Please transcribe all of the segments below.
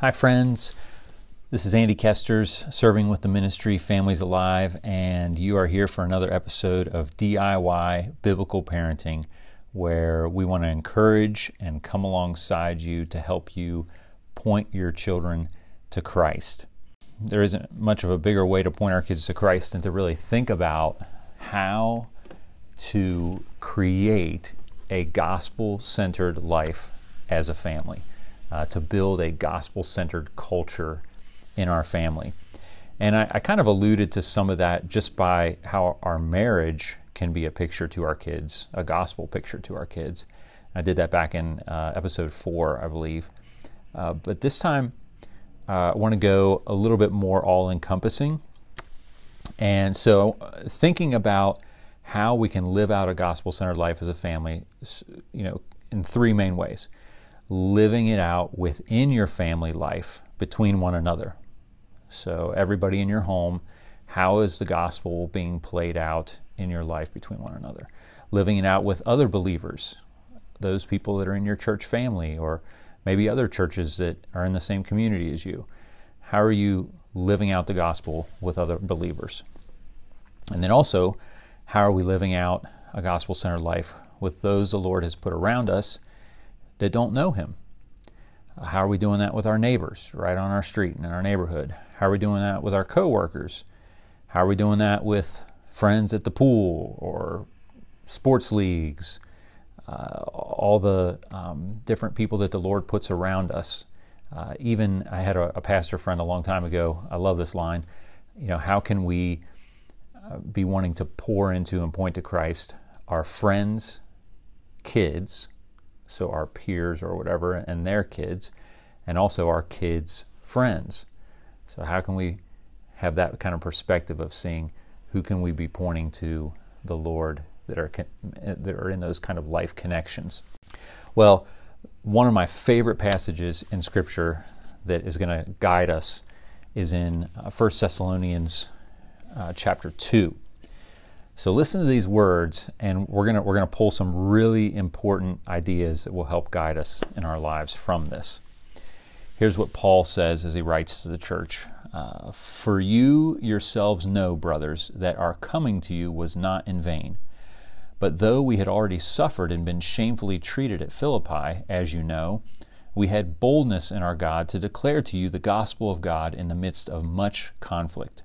Hi, friends. This is Andy Kesters, serving with the ministry Families Alive, and you are here for another episode of DIY Biblical Parenting, where we want to encourage and come alongside you to help you point your children to Christ. There isn't much of a bigger way to point our kids to Christ than to really think about how to create a gospel centered life as a family uh, to build a gospel centered culture in our family. And I, I, kind of alluded to some of that just by how our marriage can be a picture to our kids, a gospel picture to our kids. I did that back in uh, episode four, I believe. Uh, but this time, uh, I want to go a little bit more all encompassing. And so, uh, thinking about how we can live out a gospel centered life as a family, you know, in three main ways living it out within your family life between one another. So, everybody in your home, how is the gospel being played out in your life between one another? Living it out with other believers, those people that are in your church family, or maybe other churches that are in the same community as you. How are you living out the gospel with other believers? And then also, how are we living out a gospel centered life with those the Lord has put around us that don't know Him. How are we doing that with our neighbors right on our street and in our neighborhood? How are we doing that with our coworkers? How are we doing that with friends at the pool or sports leagues? Uh, all the um, different people that the Lord puts around us. Uh, even I had a, a, pastor friend a long time ago. I love this line. You know, how can we uh, be wanting to pour into and point to Christ our friends' kids so our peers or whatever, and their kids, and also our kids' friends. So how can we have that kind of perspective of seeing who can we be pointing to the Lord that are that are in those kind of life connections? Well, one of my favorite passages in Scripture that is going to guide us is in uh, 1 Thessalonians uh, chapter 2. So listen to these words, and we're gonna we're gonna pull some really important ideas that will help guide us in our lives from this. Here's what Paul says as he writes to the church: uh, "For you yourselves know, brothers, that our coming to you was not in vain." But though we had already suffered and been shamefully treated at Philippi, as you know, we had boldness in our God to declare to you the gospel of God in the midst of much conflict.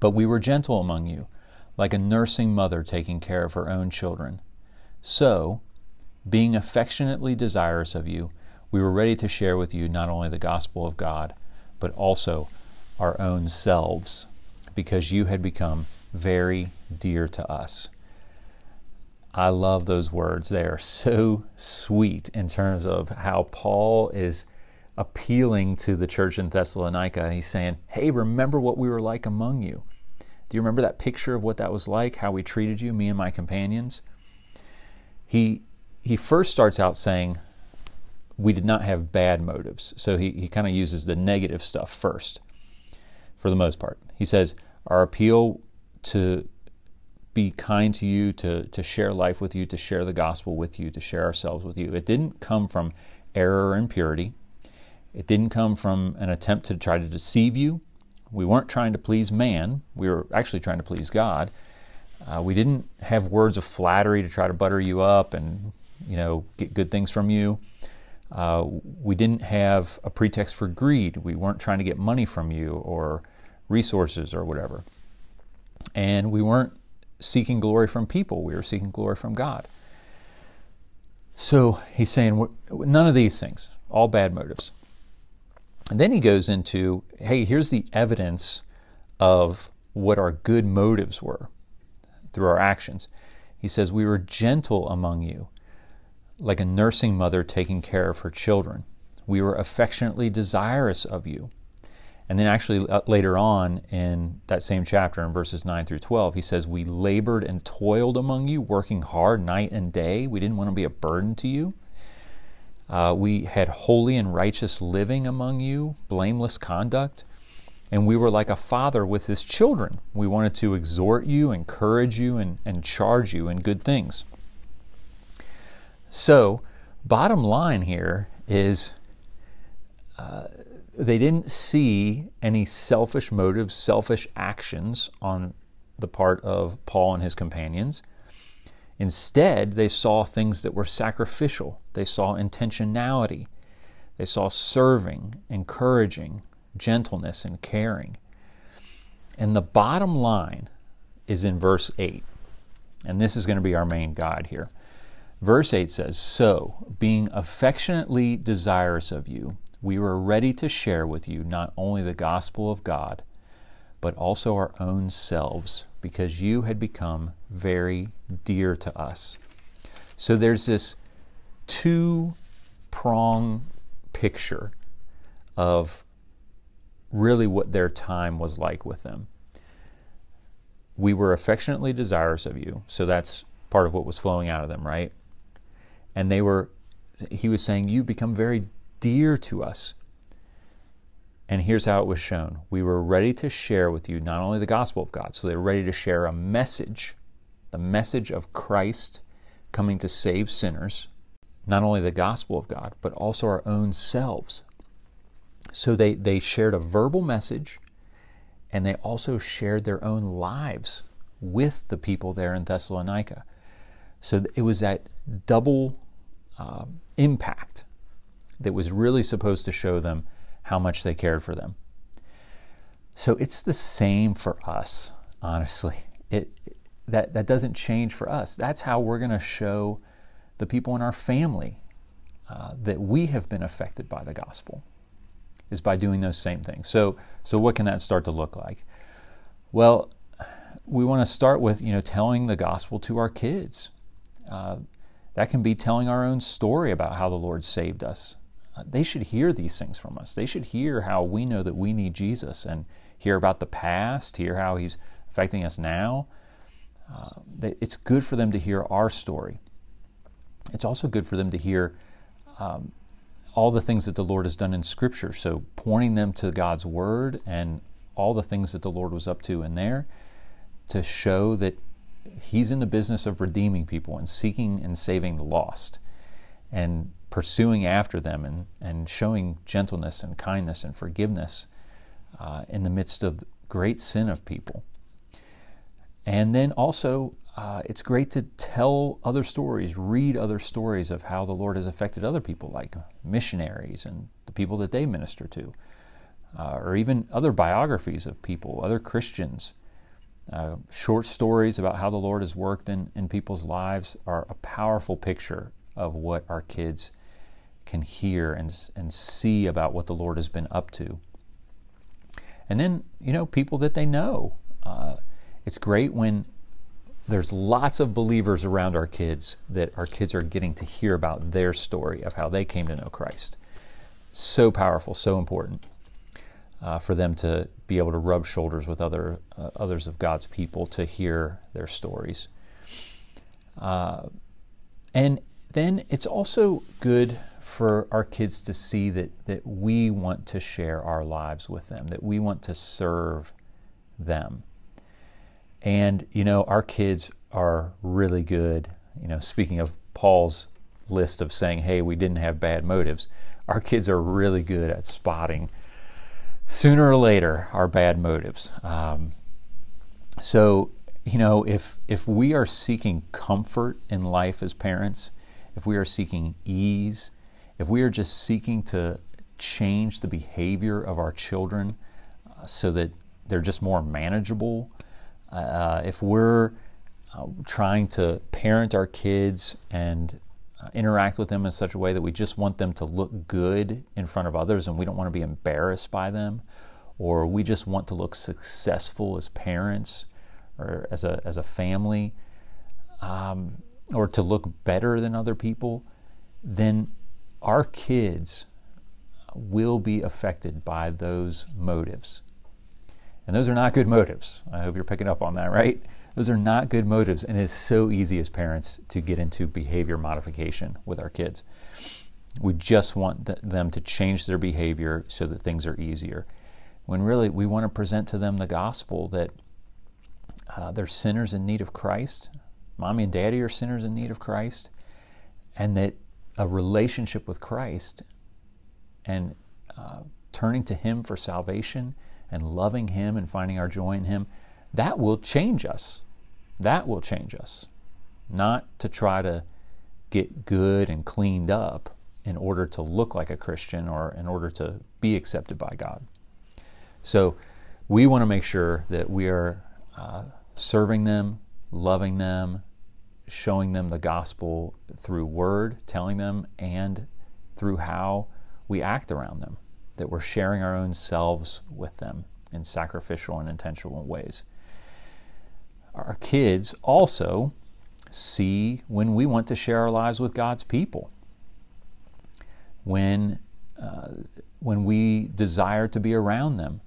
But we were gentle among you, like a nursing mother taking care of her own children. So, being affectionately desirous of you, we were ready to share with you not only the gospel of God, but also our own selves, because you had become very dear to us. I love those words. They are so sweet in terms of how Paul is appealing to the church in Thessalonica. He's saying, Hey, remember what we were like among you. Do you remember that picture of what that was like, how we treated you, me and my companions? He, he first starts out saying, We did not have bad motives. So he, he kind of uses the negative stuff first, for the most part. He says, Our appeal to be kind to you, to, to share life with you, to share the gospel with you, to share ourselves with you. It didn't come from error or impurity. It didn't come from an attempt to try to deceive you. We weren't trying to please man. We were actually trying to please God. Uh, we didn't have words of flattery to try to butter you up and you know get good things from you. Uh, we didn't have a pretext for greed. We weren't trying to get money from you or resources or whatever. And we weren't seeking glory from people. We were seeking glory from God. So he's saying none of these things, all bad motives. And then he goes into hey, here's the evidence of what our good motives were through our actions. He says, We were gentle among you, like a nursing mother taking care of her children. We were affectionately desirous of you. And then, actually, uh, later on in that same chapter, in verses 9 through 12, he says, We labored and toiled among you, working hard night and day. We didn't want to be a burden to you. Uh, we had holy and righteous living among you, blameless conduct. And we were like a father with his children. We wanted to exhort you, encourage you, and, and charge you in good things. So, bottom line here is uh, they didn't see any selfish motives, selfish actions on the part of Paul and his companions. Instead, they saw things that were sacrificial. They saw intentionality. They saw serving, encouraging, gentleness, and caring. And the bottom line is in verse 8. And this is going to be our main guide here. Verse 8 says, So, being affectionately desirous of you, we were ready to share with you not only the gospel of God, but also our own selves, because you had become very dear to us. So there's this two prong picture of really what their time was like with them. We were affectionately desirous of you, so that's part of what was flowing out of them, right? And they were, he was saying, You become very dear to us. And here's how it was shown we were ready to share with you not only the gospel of God, so they were ready to share a message, the message of Christ coming to save sinners, not only the gospel of God, but also our own selves. So they, they shared a verbal message and they also shared their own lives with the people there in Thessalonica. So it was that double uh, impact that was really supposed to show them how much they cared for them. So it's the same for us, honestly. It, that, that doesn't change for us. That's how we're going to show the people in our family uh, that we have been affected by the gospel is by doing those same things. So, so what can that start to look like? Well, we want to start with you know telling the gospel to our kids. Uh, that can be telling our own story about how the Lord saved us, they should hear these things from us. They should hear how we know that we need Jesus and hear about the past, hear how He's affecting us now. Uh, it's good for them to hear our story. It's also good for them to hear um, all the things that the Lord has done in Scripture. So, pointing them to God's Word and all the things that the Lord was up to in there to show that He's in the business of redeeming people and seeking and saving the lost. And pursuing after them and, and showing gentleness and kindness and forgiveness uh, in the midst of great sin of people. And then also, uh, it's great to tell other stories, read other stories of how the Lord has affected other people, like missionaries and the people that they minister to, uh, or even other biographies of people, other Christians. Uh, short stories about how the Lord has worked in, in people's lives are a powerful picture of what our kids can hear and, and see about what the Lord has been up to. And then, you know, people that they know. Uh, it's great when there's lots of believers around our kids that our kids are getting to hear about their story of how they came to know Christ. So powerful, so important uh, for them to be able to rub shoulders with other uh, others of God's people to hear their stories. Uh, and then it's also good for our kids to see that, that we want to share our lives with them, that we want to serve them. And, you know, our kids are really good. You know, speaking of Paul's list of saying, hey, we didn't have bad motives, our kids are really good at spotting sooner or later our bad motives. Um, so, you know, if if we are seeking comfort in life as parents, if we are seeking ease, if we are just seeking to change the behavior of our children uh, so that they're just more manageable, uh, if we're uh, trying to parent our kids and uh, interact with them in such a way that we just want them to look good in front of others and we don't want to be embarrassed by them, or we just want to look successful as parents or as a, as a family, um, or to look better than other people, then our kids will be affected by those motives. And those are not good motives. I hope you're picking up on that, right? Those are not good motives, and it's so easy as parents to get into behavior modification with our kids. We just want th- them to change their behavior so that things are easier. When really we want to present to them the gospel that uh, they're sinners in need of Christ, mommy and daddy are sinners in need of Christ, and that a relationship with Christ and uh, turning to Him for salvation and loving Him and finding our joy in Him, that will change us. That will change us. Not to try to get good and cleaned up in order to look like a Christian or in order to be accepted by God. So we want to make sure that we are uh, serving them, loving them, showing them the gospel through word, telling them, and through how we act around them, that we're sharing our own selves with them in sacrificial and intentional ways our kids also see when we want to share our lives with God's people. When, uh, when we desire to be around them,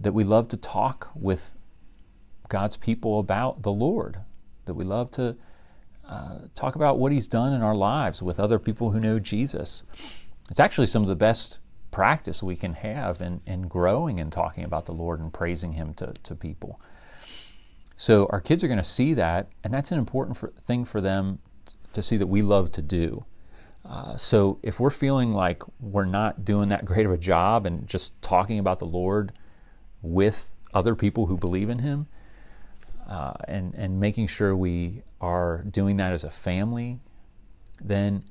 that we love to talk with God's people about the Lord, that we love to uh, talk about what He's done in our lives with other people who know Jesus. It's actually some of the best practice we can have in, in growing and talking about the Lord and praising Him to, to people. So our kids are going to see that, and that's an important for, thing for them to see that we love to do. Uh, so if we're feeling like we're not doing that great of a job and just talking about the Lord with other people who believe in Him, uh, and and making sure we are doing that as a family, then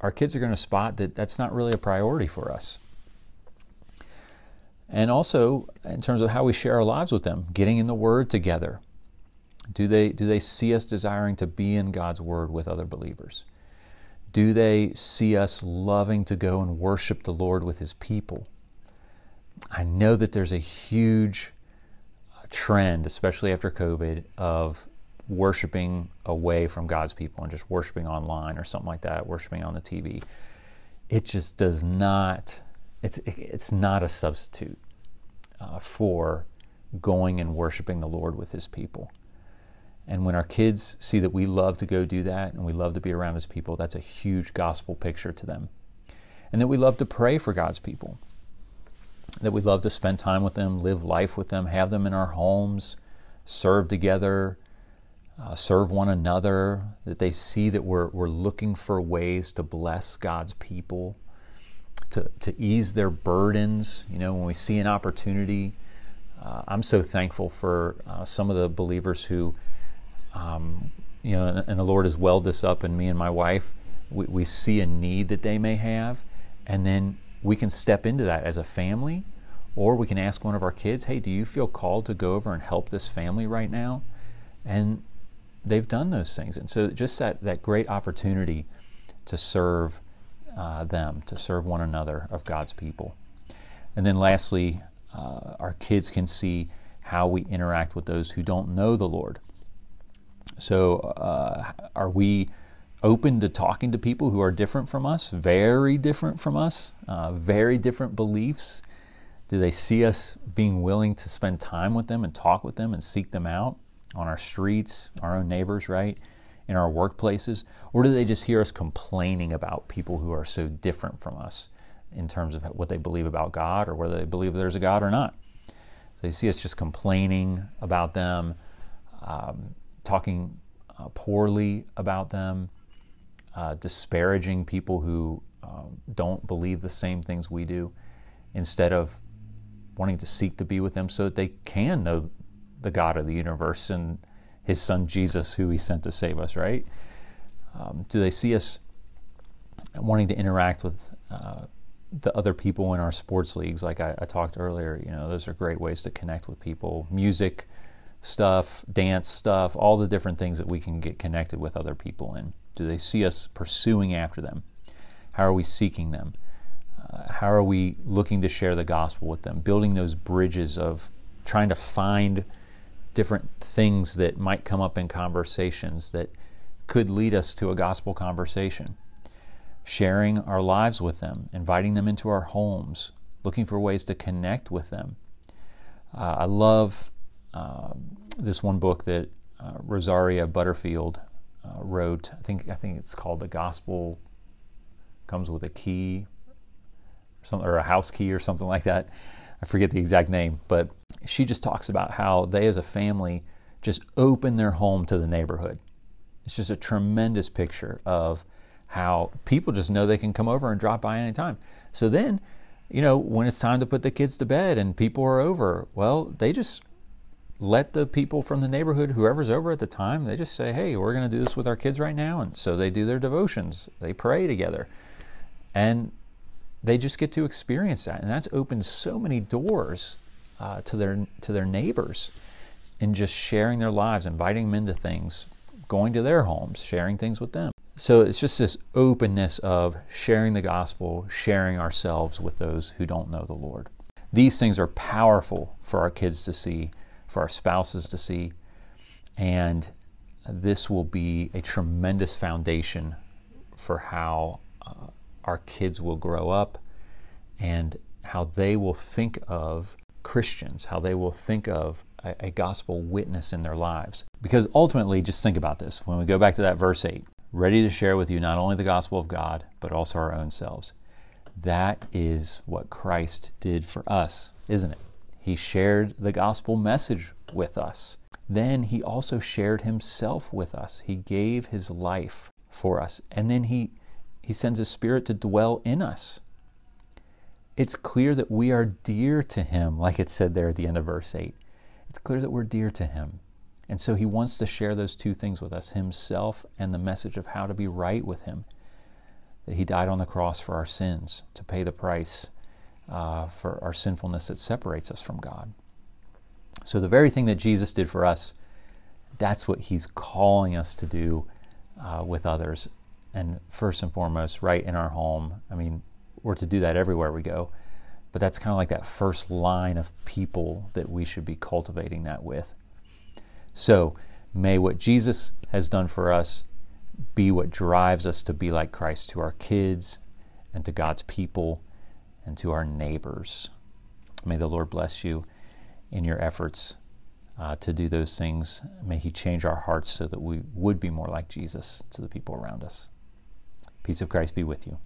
our kids are going to spot that that's not really a priority for us. And also, in terms of how we share our lives with them, getting in the Word together, do they, do they see us desiring to be in God's Word with other believers? Do they see us loving to go and worship the Lord with His people? I know that there's a huge trend, especially after COVID, of worshiping away from God's people and just worshiping online or something like that, worshiping on the TV. It just does not, it's, it's not a substitute uh, for going and worshiping the Lord with His people. And when our kids see that we love to go do that and we love to be around His people, that's a huge gospel picture to them. And that we love to pray for God's people, that we love to spend time with them, live life with them, have them in our homes, serve together, uh, serve one another, that they see that we're, we're looking for ways to bless God's people, to, to ease their burdens. You know, when we see an opportunity, uh, I'm so thankful for uh, some of the believers who um, you know, and, and, the Lord has welled this up in me and my wife. We, we see a need that they may have, and then we can step into that as a family, or we can ask one of our kids, "Hey, do you feel called to go over and help this family right now?" And they've done those things, and so just that that great opportunity to serve uh, them, to serve one another of God's people, and then lastly, uh, our kids can see how we interact with those who don't know the Lord. So, uh, are we open to talking to people who are different from us, very different from us, uh, very different beliefs? Do they see us being willing to spend time with them and talk with them and seek them out on our streets, our own neighbors, right? In our workplaces? Or do they just hear us complaining about people who are so different from us in terms of what they believe about God or whether they believe there's a God or not? They see us just complaining about them. Um, talking uh, poorly about them, uh, disparaging people who um, don't believe the same things we do, instead of wanting to seek to be with them so that they can know the God of the universe and His Son Jesus, who He sent to save us, right? Um, do they see us wanting to interact with uh, the other people in our sports leagues, like I, I, talked earlier? You know, those are great ways to connect with people. Music, stuff, dance stuff, all the different things that we can get connected with other people in? Do they see us pursuing after them? How are we seeking them? Uh, how are we looking to share the gospel with them? Building those bridges of trying to find different things that might come up in conversations that could lead us to a gospel conversation. sharing our lives with them, inviting them into our homes, looking for ways to connect with them. Uh, I love uh, this one book that uh, Rosaria Butterfield uh, wrote. I think I think it's called "The Gospel Comes with a Key," or a house key, or something like that. I forget the exact name, but she just talks about how they, as a family, just open their home to the neighborhood. It's just a tremendous picture of how people just know they can come over and drop by anytime. So then, you know, when it's time to put the kids to bed and people are over, well, they just let the people from the neighborhood, whoever's over at the time, they just say, hey, we're going to do this with our kids right now. And so they do their devotions, they pray together. And they just get to experience that. And that's opened so many doors uh, to, their, to their neighbors in just sharing their lives, inviting them into things, going to their homes, sharing things with them. So it's just this openness of sharing the gospel, sharing ourselves with those who don't know the Lord. These things are powerful for our kids to see, for our spouses to see, and this will be a tremendous foundation for how uh, our kids will grow up and how they will think of Christians, how they will think of a, a, gospel witness in their lives. Because ultimately, just think about this. When we go back to that verse 8, ready to share with you not only the gospel of God, but also our own selves. That is what Christ did for us, isn't it? He shared the gospel message with us. Then he also shared himself with us. He gave his life for us. And then he, he sends his spirit to dwell in us. It's clear that we are dear to him, like it said there at the end of verse 8. It's clear that we're dear to him. And so he wants to share those two things with us himself and the message of how to be right with him. That he died on the cross for our sins to pay the price uh, for our sinfulness that separates us from God. So, the very thing that Jesus did for us, that's what he's calling us to do uh, with others. And first and foremost, right in our home. I mean, we're to do that everywhere we go. But that's kind of like that first line of people that we should be cultivating that with. So may what Jesus has done for us be what drives us to be like Christ to our kids and to God's people and to our neighbors. May the Lord bless you in your efforts uh, to do those things. May He change our hearts so that we would be more like Jesus to the people around us. Peace of Christ be with you.